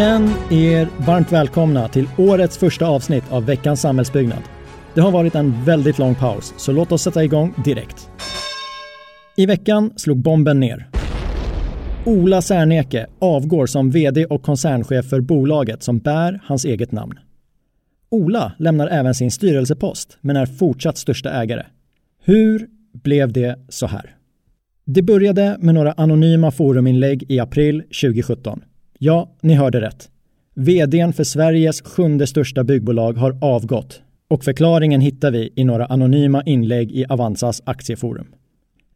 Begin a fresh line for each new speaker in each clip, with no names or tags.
Känn er varmt välkomna till årets första avsnitt av veckans samhällsbyggnad. Det har varit en väldigt lång paus, så låt oss sätta igång direkt. I veckan slog bomben ner. Ola Serneke avgår som VD och koncernchef för bolaget som bär hans eget namn. Ola lämnar även sin styrelsepost men är fortsatt största ägare. Hur blev det så här? Det började med några anonyma foruminlägg i april 2017. Ja, ni hörde rätt. VDn för Sveriges sjunde största byggbolag har avgått och förklaringen hittar vi i några anonyma inlägg i Avanzas aktieforum.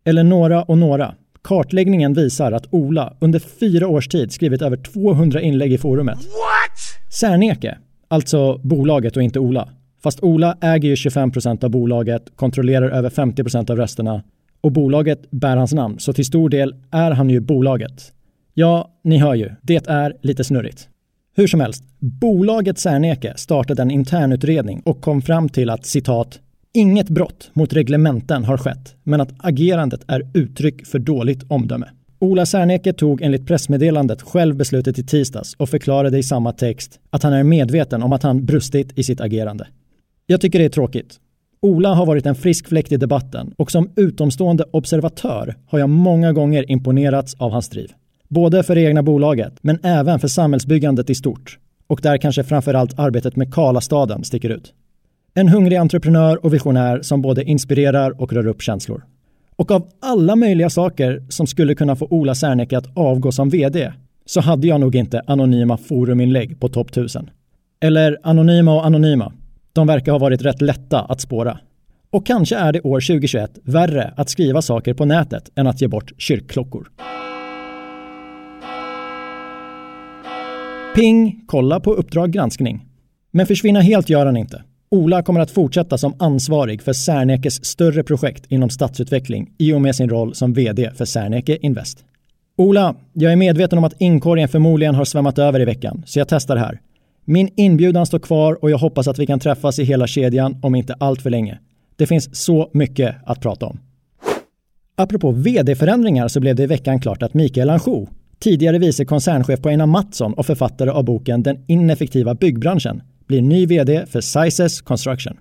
Eller några och några. Kartläggningen visar att Ola under fyra års tid skrivit över 200 inlägg i forumet. What? Serneke, alltså bolaget och inte Ola. Fast Ola äger ju 25% av bolaget, kontrollerar över 50% av rösterna och bolaget bär hans namn, så till stor del är han ju bolaget. Ja, ni hör ju, det är lite snurrigt. Hur som helst, bolaget Serneke startade en internutredning och kom fram till att citat Inget brott mot reglementen har skett, men att agerandet är uttryck för dåligt omdöme. Ola Serneke tog enligt pressmeddelandet själv beslutet i tisdags och förklarade i samma text att han är medveten om att han brustit i sitt agerande. Jag tycker det är tråkigt. Ola har varit en frisk fläkt i debatten och som utomstående observatör har jag många gånger imponerats av hans driv. Både för det egna bolaget, men även för samhällsbyggandet i stort. Och där kanske framförallt arbetet med Karlastaden sticker ut. En hungrig entreprenör och visionär som både inspirerar och rör upp känslor. Och av alla möjliga saker som skulle kunna få Ola Serneke att avgå som vd så hade jag nog inte anonyma foruminlägg på topp 1000. Eller anonyma och anonyma. De verkar ha varit rätt lätta att spåra. Och kanske är det år 2021 värre att skriva saker på nätet än att ge bort kyrkklockor. Ping, kolla på Uppdrag granskning. Men försvinna helt gör han inte. Ola kommer att fortsätta som ansvarig för Sernekes större projekt inom stadsutveckling i och med sin roll som vd för Serneke Invest. Ola, jag är medveten om att inkorgen förmodligen har svämmat över i veckan, så jag testar här. Min inbjudan står kvar och jag hoppas att vi kan träffas i hela kedjan om inte allt för länge. Det finns så mycket att prata om. Apropå vd-förändringar så blev det i veckan klart att Mikael Anjou, tidigare vice koncernchef på Einar Mattsson och författare av boken Den ineffektiva byggbranschen, blir ny vd för Sizes Construction.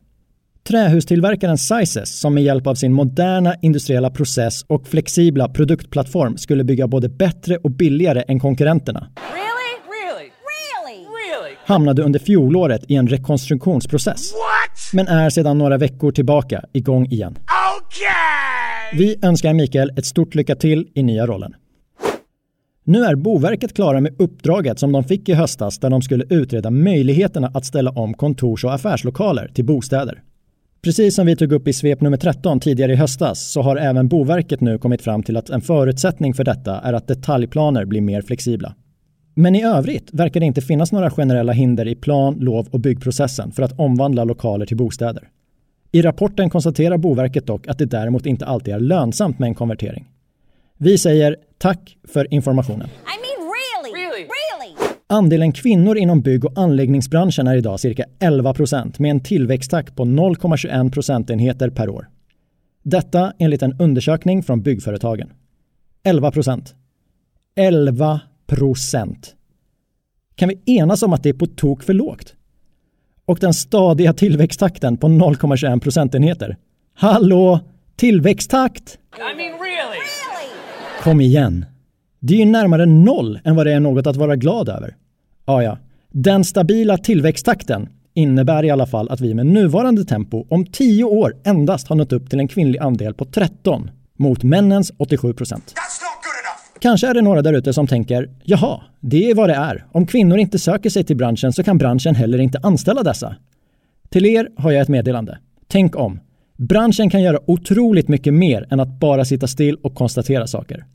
Trähustillverkaren Sizes, som med hjälp av sin moderna industriella process och flexibla produktplattform skulle bygga både bättre och billigare än konkurrenterna, hamnade under fjolåret i en rekonstruktionsprocess. What? Men är sedan några veckor tillbaka igång igen. Okay. Vi önskar Mikael ett stort lycka till i nya rollen. Nu är Boverket klara med uppdraget som de fick i höstas där de skulle utreda möjligheterna att ställa om kontors och affärslokaler till bostäder. Precis som vi tog upp i svep nummer 13 tidigare i höstas så har även Boverket nu kommit fram till att en förutsättning för detta är att detaljplaner blir mer flexibla. Men i övrigt verkar det inte finnas några generella hinder i plan, lov och byggprocessen för att omvandla lokaler till bostäder. I rapporten konstaterar Boverket dock att det däremot inte alltid är lönsamt med en konvertering. Vi säger tack för informationen. I mean really, really? Really? Andelen kvinnor inom bygg och anläggningsbranschen är idag cirka 11 procent med en tillväxttakt på 0,21 procentenheter per år. Detta enligt en undersökning från byggföretagen. 11 procent. 11 procent. Kan vi enas om att det är på tok för lågt? Och den stadiga tillväxttakten på 0,21 procentenheter. Hallå, tillväxttakt! I mean really? Kom igen. Det är ju närmare noll än vad det är något att vara glad över. Ja, ja. Den stabila tillväxttakten innebär i alla fall att vi med nuvarande tempo om 10 år endast har nått upp till en kvinnlig andel på 13 mot männens 87 procent. Kanske är det några där ute som tänker, jaha, det är vad det är. Om kvinnor inte söker sig till branschen så kan branschen heller inte anställa dessa. Till er har jag ett meddelande. Tänk om. Branschen kan göra otroligt mycket mer än att bara sitta still och konstatera saker.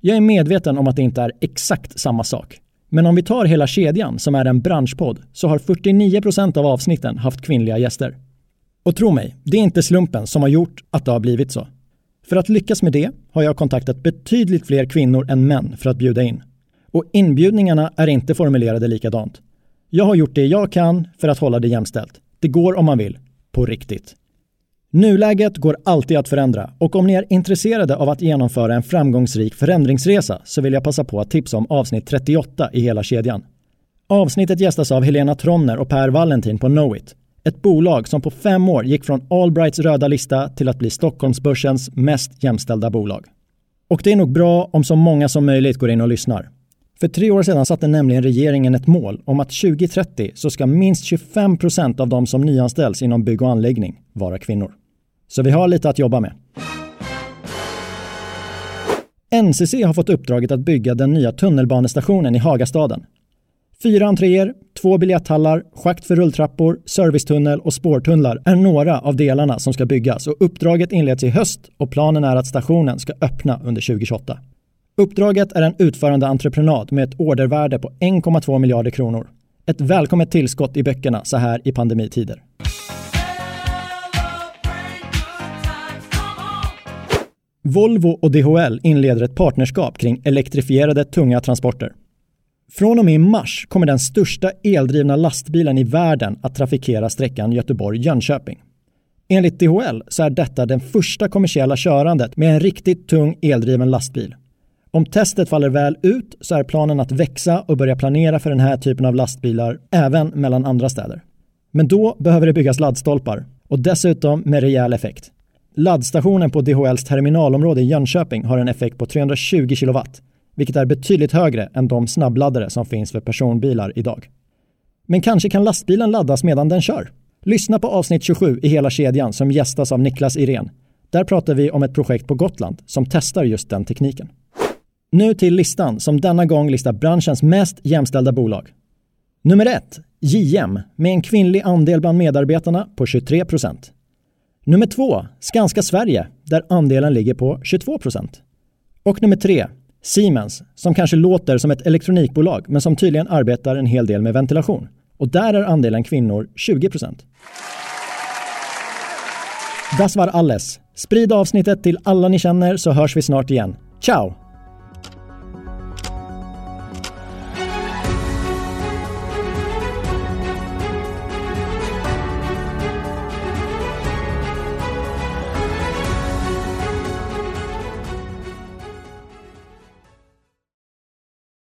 Jag är medveten om att det inte är exakt samma sak. Men om vi tar hela kedjan som är en branschpodd så har 49% av avsnitten haft kvinnliga gäster. Och tro mig, det är inte slumpen som har gjort att det har blivit så. För att lyckas med det har jag kontaktat betydligt fler kvinnor än män för att bjuda in. Och inbjudningarna är inte formulerade likadant. Jag har gjort det jag kan för att hålla det jämställt. Det går om man vill. På riktigt. Nuläget går alltid att förändra och om ni är intresserade av att genomföra en framgångsrik förändringsresa så vill jag passa på att tipsa om avsnitt 38 i hela kedjan. Avsnittet gästas av Helena Tronner och Per Valentin på Knowit. Ett bolag som på fem år gick från Allbrights röda lista till att bli Stockholmsbörsens mest jämställda bolag. Och det är nog bra om så många som möjligt går in och lyssnar. För tre år sedan satte nämligen regeringen ett mål om att 2030 så ska minst 25 procent av de som nyanställs inom bygg och anläggning vara kvinnor. Så vi har lite att jobba med. NCC har fått uppdraget att bygga den nya tunnelbanestationen i Hagastaden. Fyra entréer, två biljetthallar, schakt för rulltrappor, servicetunnel och spårtunnlar är några av delarna som ska byggas och uppdraget inleds i höst och planen är att stationen ska öppna under 2028. Uppdraget är en utförande entreprenad med ett ordervärde på 1,2 miljarder kronor. Ett välkommet tillskott i böckerna så här i pandemitider. Volvo och DHL inleder ett partnerskap kring elektrifierade tunga transporter. Från och med i mars kommer den största eldrivna lastbilen i världen att trafikera sträckan Göteborg-Jönköping. Enligt DHL så är detta det första kommersiella körandet med en riktigt tung eldriven lastbil. Om testet faller väl ut så är planen att växa och börja planera för den här typen av lastbilar även mellan andra städer. Men då behöver det byggas laddstolpar och dessutom med rejäl effekt. Laddstationen på DHLs terminalområde i Jönköping har en effekt på 320 kW, vilket är betydligt högre än de snabbladdare som finns för personbilar idag. Men kanske kan lastbilen laddas medan den kör? Lyssna på avsnitt 27 i hela kedjan som gästas av Niklas Irén. Där pratar vi om ett projekt på Gotland som testar just den tekniken. Nu till listan som denna gång listar branschens mest jämställda bolag. Nummer 1. JM med en kvinnlig andel bland medarbetarna på 23 Nummer två, Skanska Sverige där andelen ligger på 22 procent. Och nummer tre, Siemens som kanske låter som ett elektronikbolag men som tydligen arbetar en hel del med ventilation. Och där är andelen kvinnor 20 procent. Das war alles. Sprid avsnittet till alla ni känner så hörs vi snart igen. Ciao!